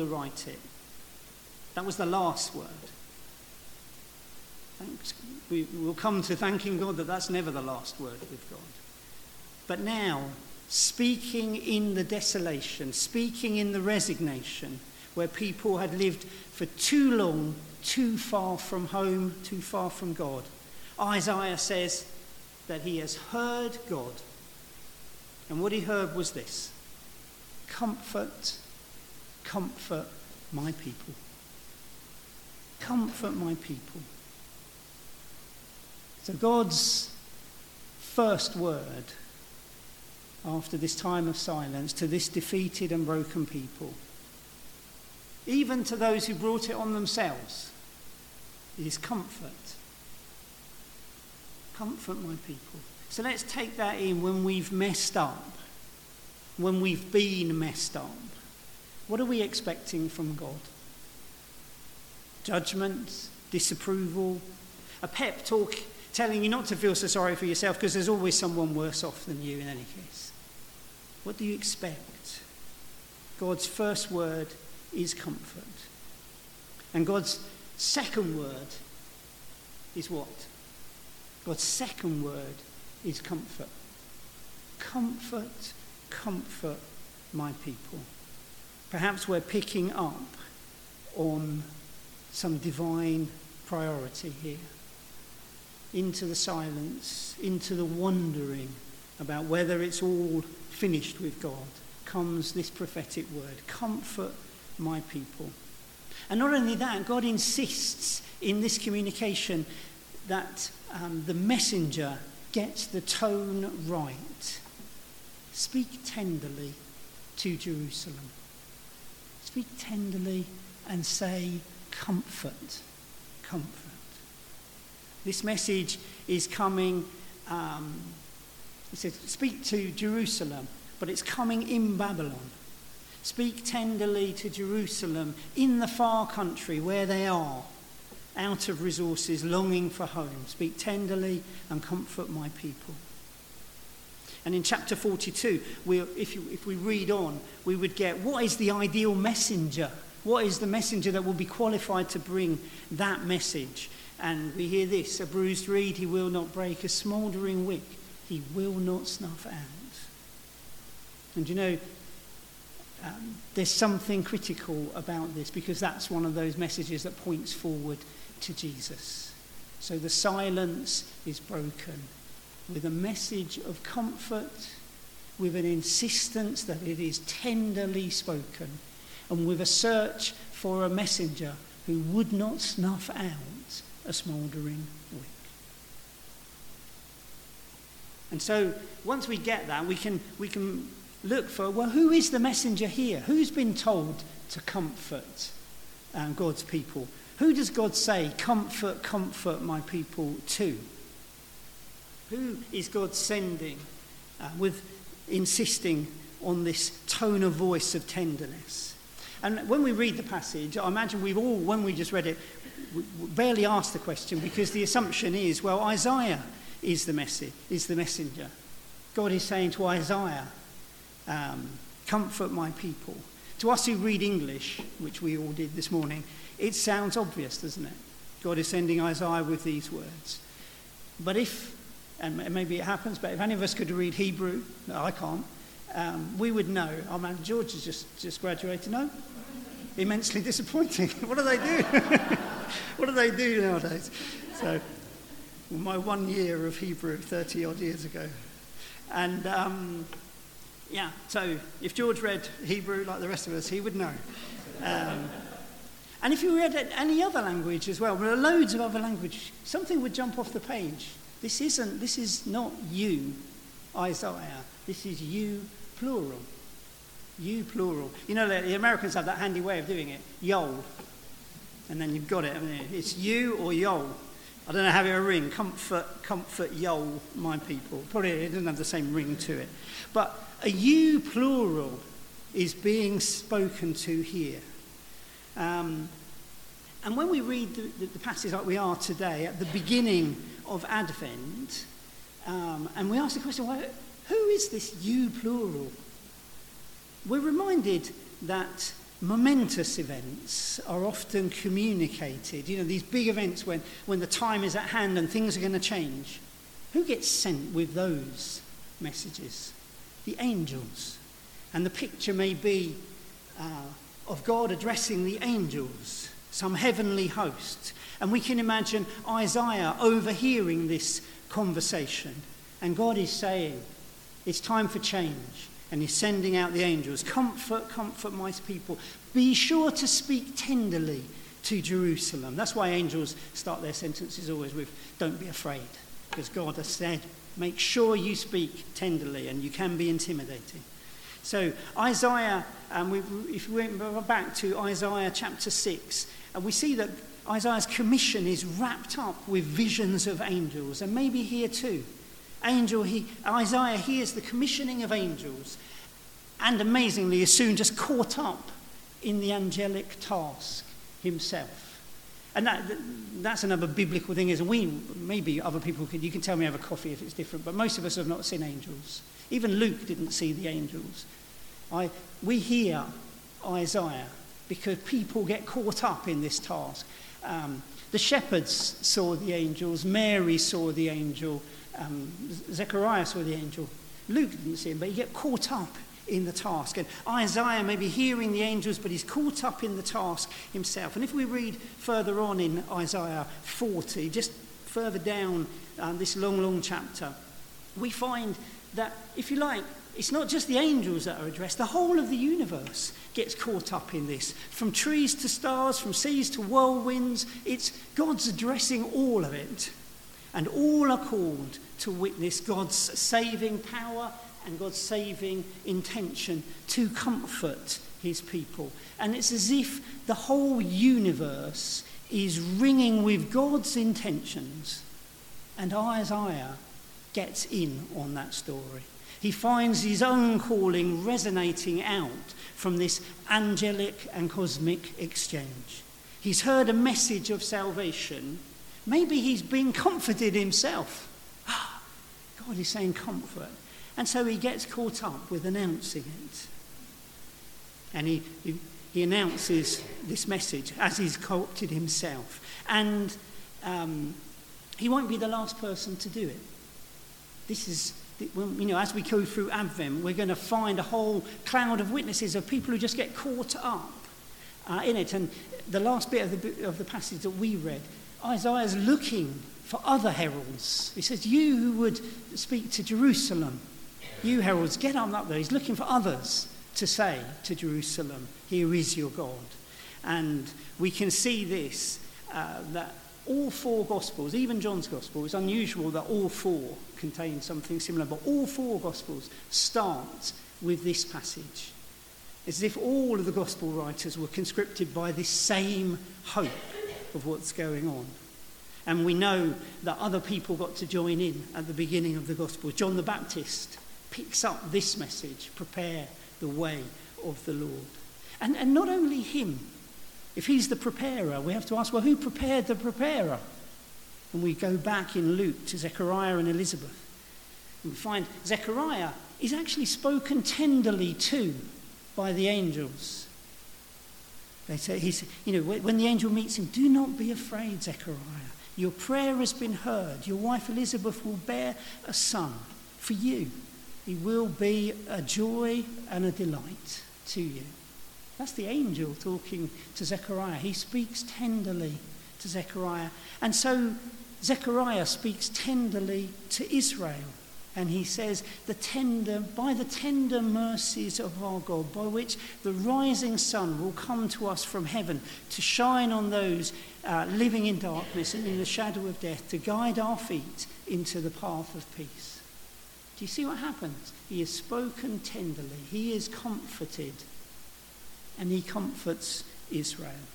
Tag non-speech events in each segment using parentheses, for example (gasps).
underwrite it. That was the last word. Thanks. We will come to thanking God that that's never the last word with God. But now, speaking in the desolation, speaking in the resignation, where people had lived for too long, too far from home, too far from God, Isaiah says that he has heard God. And what he heard was this Comfort, comfort my people. Comfort my people. So, God's first word after this time of silence to this defeated and broken people, even to those who brought it on themselves, is comfort. Comfort my people. So let's take that in when we've messed up, when we've been messed up. What are we expecting from God? Judgment, disapproval, a pep talk telling you not to feel so sorry for yourself because there's always someone worse off than you in any case. What do you expect? God's first word is comfort. And God's second word is what? God's second word is comfort. Comfort, comfort my people. Perhaps we're picking up on some divine priority here. Into the silence, into the wondering about whether it's all finished with God, comes this prophetic word Comfort my people. And not only that, God insists in this communication that um, the messenger gets the tone right. Speak tenderly to Jerusalem. Speak tenderly and say, Comfort, comfort. This message is coming. Um, he says, Speak to Jerusalem, but it's coming in Babylon. Speak tenderly to Jerusalem in the far country where they are, out of resources, longing for home. Speak tenderly and comfort my people. And in chapter 42, we, if, you, if we read on, we would get what is the ideal messenger? What is the messenger that will be qualified to bring that message? And we hear this a bruised reed he will not break, a smouldering wick he will not snuff out. And you know, um, there's something critical about this because that's one of those messages that points forward to Jesus. So the silence is broken with a message of comfort, with an insistence that it is tenderly spoken, and with a search for a messenger who would not snuff out a smouldering wick. And so once we get that, we can, we can look for well, who is the messenger here? Who's been told to comfort um, God's people? Who does God say, comfort, comfort my people to? Who is God sending uh, with insisting on this tone of voice of tenderness? And when we read the passage, I imagine we've all, when we just read it, barely asked the question because the assumption is, well, Isaiah is the message, is the messenger. God is saying to Isaiah, um, comfort my people. To us who read English, which we all did this morning, it sounds obvious, doesn't it? God is sending Isaiah with these words. But if, and maybe it happens, but if any of us could read Hebrew, I can't, um, we would know. Oh man, George has just, just graduated. No? Immensely disappointing. (laughs) what do they do? (laughs) what do they do nowadays? So, my one year of Hebrew 30 odd years ago. And um, yeah, so if George read Hebrew like the rest of us, he would know. Um, and if you read any other language as well, there are loads of other languages, something would jump off the page. This isn't, this is not you, Isaiah. This is you, plural. You, plural. You know, the Americans have that handy way of doing it. y'all. And then you've got it. It's you or y'all. I don't know how it will ring. Comfort, comfort, y'all, my people. Probably it doesn't have the same ring to it. But a you plural is being spoken to here. Um, and when we read the, the, the, passage like we are today, at the beginning of Advent, um, and we ask the question, well, who is this you plural? We're reminded that momentous events are often communicated. You know, these big events when, when the time is at hand and things are going to change. Who gets sent with those messages? The angels. And the picture may be uh, of God addressing the angels, some heavenly host. And we can imagine Isaiah overhearing this conversation. And God is saying, It's time for change and he's sending out the angels. Comfort, comfort my people. Be sure to speak tenderly to Jerusalem. That's why angels start their sentences always with, Don't be afraid. Because God has said, Make sure you speak tenderly, and you can be intimidating. So, Isaiah, um, we, if we went back to Isaiah chapter 6, and we see that Isaiah's commission is wrapped up with visions of angels, and maybe here too angel, he, Isaiah hears the commissioning of angels and amazingly is soon just caught up in the angelic task himself. And that, that's another biblical thing is we, maybe other people could, you can tell me over coffee if it's different, but most of us have not seen angels. Even Luke didn't see the angels. I, we hear Isaiah because people get caught up in this task. Um, the shepherds saw the angels, Mary saw the angel, um, Zechariah saw the angel. Luke didn't see him, but he get caught up in the task. And Isaiah may be hearing the angels, but he's caught up in the task himself. And if we read further on in Isaiah 40, just further down um, this long, long chapter, we find that, if you like, it's not just the angels that are addressed, the whole of the universe gets caught up in this. From trees to stars, from seas to whirlwinds, it's God's addressing all of it. And all are called to witness God's saving power and God's saving intention to comfort his people. And it's as if the whole universe is ringing with God's intentions. And Isaiah gets in on that story. He finds his own calling resonating out from this angelic and cosmic exchange. He's heard a message of salvation Maybe he's been comforted himself. (gasps) God is saying comfort. And so he gets caught up with announcing it. And he, he, he announces this message as he's co-opted himself. And um, he won't be the last person to do it. This is, you know, as we go through Advent, we're going to find a whole cloud of witnesses of people who just get caught up uh, in it. And the last bit of the, of the passage that we read Isaiah's looking for other heralds. He says, You who would speak to Jerusalem, you heralds, get on up there. He's looking for others to say to Jerusalem, Here is your God. And we can see this uh, that all four Gospels, even John's Gospel, it's unusual that all four contain something similar, but all four Gospels start with this passage. It's as if all of the Gospel writers were conscripted by this same hope of what's going on. And we know that other people got to join in at the beginning of the gospel. John the Baptist picks up this message prepare the way of the Lord. And, and not only him, if he's the preparer, we have to ask, well, who prepared the preparer? And we go back in Luke to Zechariah and Elizabeth. And we find Zechariah is actually spoken tenderly to by the angels. They say, you know, when the angel meets him, do not be afraid, Zechariah. Your prayer has been heard. Your wife Elizabeth will bear a son for you. He will be a joy and a delight to you. That's the angel talking to Zechariah. He speaks tenderly to Zechariah. And so Zechariah speaks tenderly to Israel. And he says, the tender, by the tender mercies of our God, by which the rising sun will come to us from heaven to shine on those uh, living in darkness and in the shadow of death, to guide our feet into the path of peace. Do you see what happens? He is spoken tenderly, he is comforted, and he comforts Israel.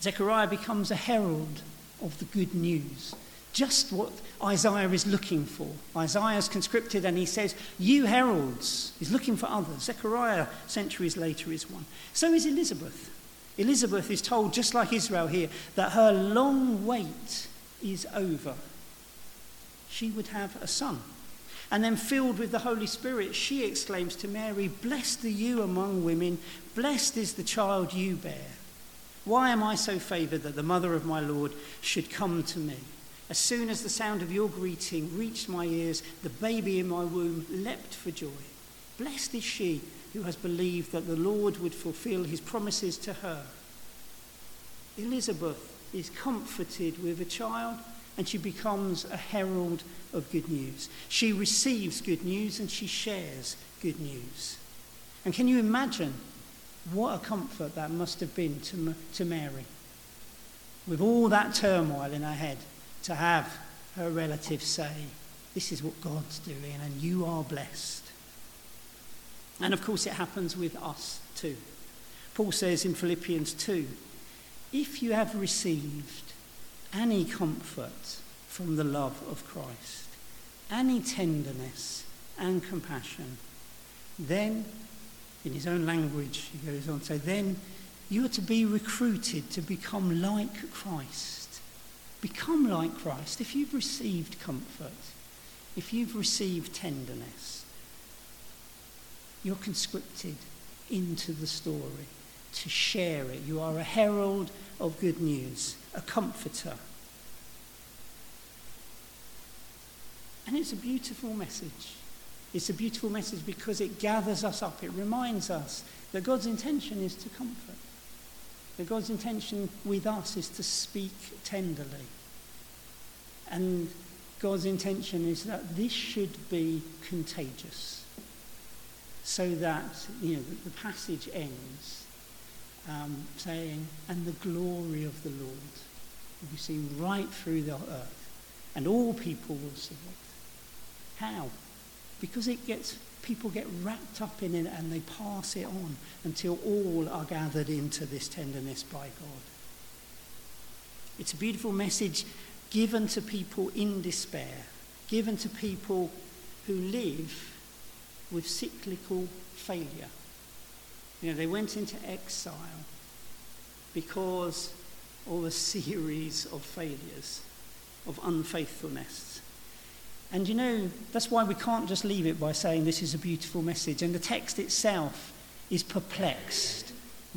Zechariah becomes a herald of the good news just what Isaiah is looking for. Isaiah is conscripted and he says, You heralds. He's looking for others. Zechariah, centuries later, is one. So is Elizabeth. Elizabeth is told, just like Israel here, that her long wait is over. She would have a son. And then, filled with the Holy Spirit, she exclaims to Mary, Blessed are you among women, Blessed is the child you bear. Why am I so favoured that the mother of my Lord should come to me? As soon as the sound of your greeting reached my ears, the baby in my womb leapt for joy. Blessed is she who has believed that the Lord would fulfill his promises to her. Elizabeth is comforted with a child and she becomes a herald of good news. She receives good news and she shares good news. And can you imagine what a comfort that must have been to, to Mary? With all that turmoil in her head, to have her relatives say, This is what God's doing, and you are blessed. And of course, it happens with us too. Paul says in Philippians 2 if you have received any comfort from the love of Christ, any tenderness and compassion, then, in his own language, he goes on to say, then you are to be recruited to become like Christ. Become like Christ. If you've received comfort, if you've received tenderness, you're conscripted into the story to share it. You are a herald of good news, a comforter. And it's a beautiful message. It's a beautiful message because it gathers us up. It reminds us that God's intention is to comfort. That God's intention with us is to speak tenderly. And God's intention is that this should be contagious. So that, you know, the passage ends um, saying, and the glory of the Lord will be seen right through the earth, and all people will see it. How? Because it gets people get wrapped up in it and they pass it on until all are gathered into this tenderness by God. It's a beautiful message given to people in despair, given to people who live with cyclical failure. You know, they went into exile because of a (laughs) series of failures, of unfaithfulness. And you know, that's why we can't just leave it by saying this is a beautiful message. And the text itself is perplexed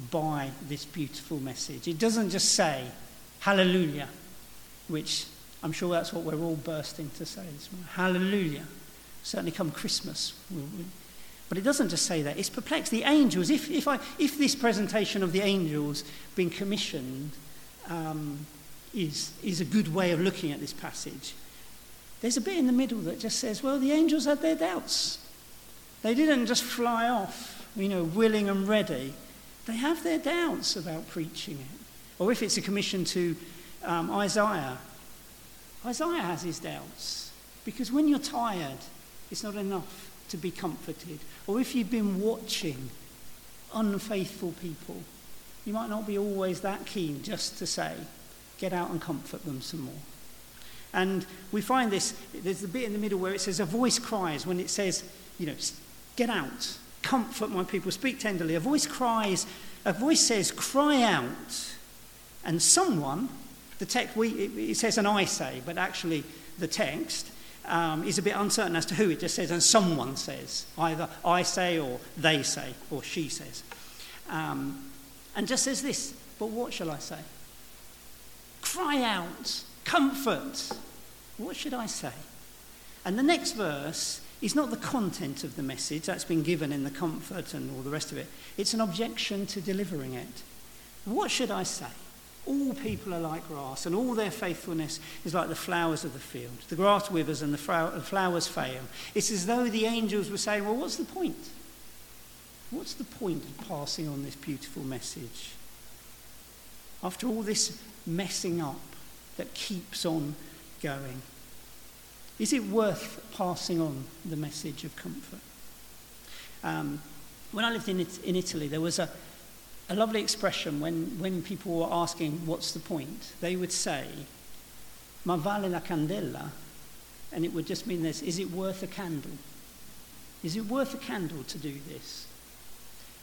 by this beautiful message. It doesn't just say, Hallelujah, which I'm sure that's what we're all bursting to say this morning. Hallelujah. Certainly come Christmas, but it doesn't just say that, it's perplexed. The angels, if, if, I, if this presentation of the angels being commissioned um, is, is a good way of looking at this passage, there's a bit in the middle that just says, well, the angels had their doubts. They didn't just fly off, you know, willing and ready. They have their doubts about preaching it. Or if it's a commission to um, Isaiah, Isaiah has his doubts. Because when you're tired, it's not enough to be comforted. Or if you've been watching unfaithful people, you might not be always that keen just to say, get out and comfort them some more. And we find this, there's the bit in the middle where it says, a voice cries, when it says, you know, get out, comfort my people, speak tenderly. A voice cries, a voice says, cry out. And someone, the text, we, it, says an I say, but actually the text um, is a bit uncertain as to who. It just says, and someone says. Either I say, or they say, or she says. Um, and just says this, but what shall I say? Cry out, comfort. What should I say? And the next verse is not the content of the message that's been given in the comfort and all the rest of it. It's an objection to delivering it. What should I say? All people are like grass, and all their faithfulness is like the flowers of the field. The grass withers and the flowers fail. It's as though the angels were saying, Well, what's the point? What's the point of passing on this beautiful message? After all this messing up that keeps on going, is it worth passing on the message of comfort? Um, when I lived in, in Italy, there was a, a lovely expression when, when people were asking, what's the point? They would say, ma vale la candela? And it would just mean this, is it worth a candle? Is it worth a candle to do this?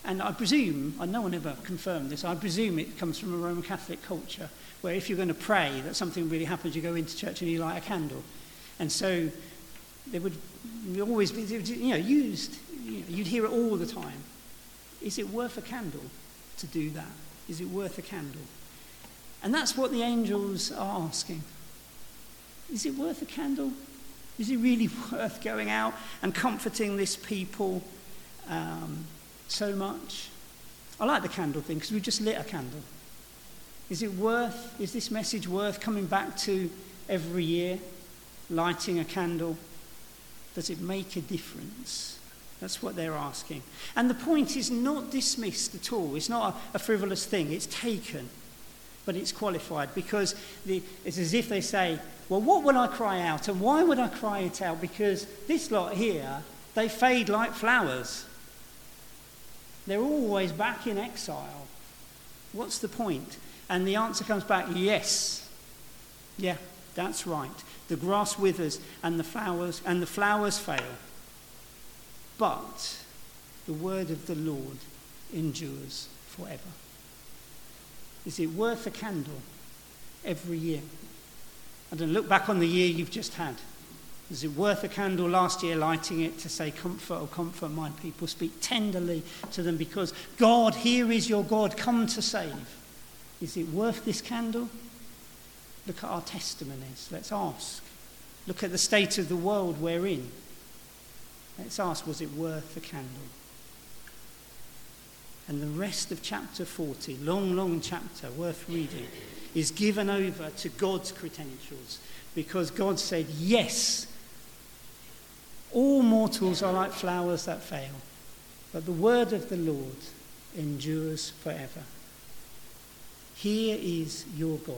And I presume, and no one ever confirmed this, I presume it comes from a Roman Catholic culture where if you're going to pray that something really happens, you go into church and you light a candle. And so there would always be, you know, used, you know, you'd hear it all the time Is it worth a candle to do that? Is it worth a candle? And that's what the angels are asking. Is it worth a candle? Is it really (laughs) worth going out and comforting this people um, so much? I like the candle thing because we just lit a candle. Is it worth, is this message worth coming back to every year, lighting a candle? Does it make a difference? That's what they're asking. And the point is not dismissed at all. It's not a, a frivolous thing. It's taken, but it's qualified because the, it's as if they say, well, what would I cry out? And why would I cry it out? Because this lot here, they fade like flowers. They're always back in exile. What's the point? And the answer comes back yes. Yeah, that's right. The grass withers and the flowers and the flowers fail. But the word of the Lord endures forever. Is it worth a candle every year? And don't look back on the year you've just had. Is it worth a candle last year lighting it to say, Comfort, or comfort my people? Speak tenderly to them because God, here is your God, come to save. Is it worth this candle? Look at our testimonies. Let's ask. Look at the state of the world we're in. Let's ask, was it worth a candle? And the rest of chapter 40, long, long chapter, worth reading, is given over to God's credentials because God said, Yes, all mortals are like flowers that fail, but the word of the Lord endures forever. Here is your God.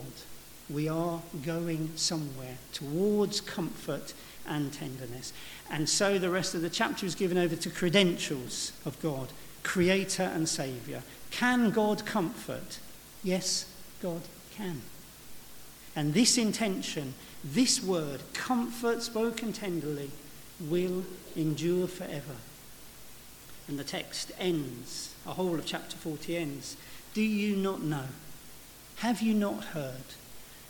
We are going somewhere towards comfort and tenderness. And so the rest of the chapter is given over to credentials of God, Creator and Saviour. Can God comfort? Yes, God can. And this intention, this word, comfort spoken tenderly, will endure forever. And the text ends, a whole of chapter 40 ends. Do you not know? Have you not heard?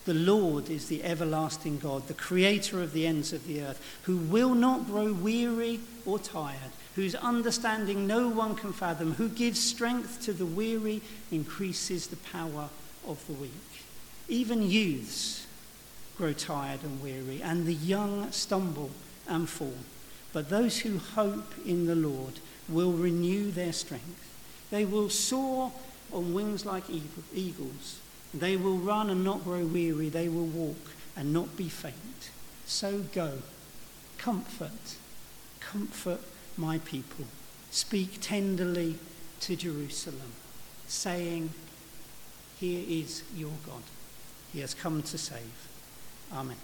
The Lord is the everlasting God, the creator of the ends of the earth, who will not grow weary or tired, whose understanding no one can fathom, who gives strength to the weary, increases the power of the weak. Even youths grow tired and weary, and the young stumble and fall. But those who hope in the Lord will renew their strength. They will soar on wings like eagles. They will run and not grow weary. They will walk and not be faint. So go. Comfort. Comfort my people. Speak tenderly to Jerusalem, saying, Here is your God. He has come to save. Amen.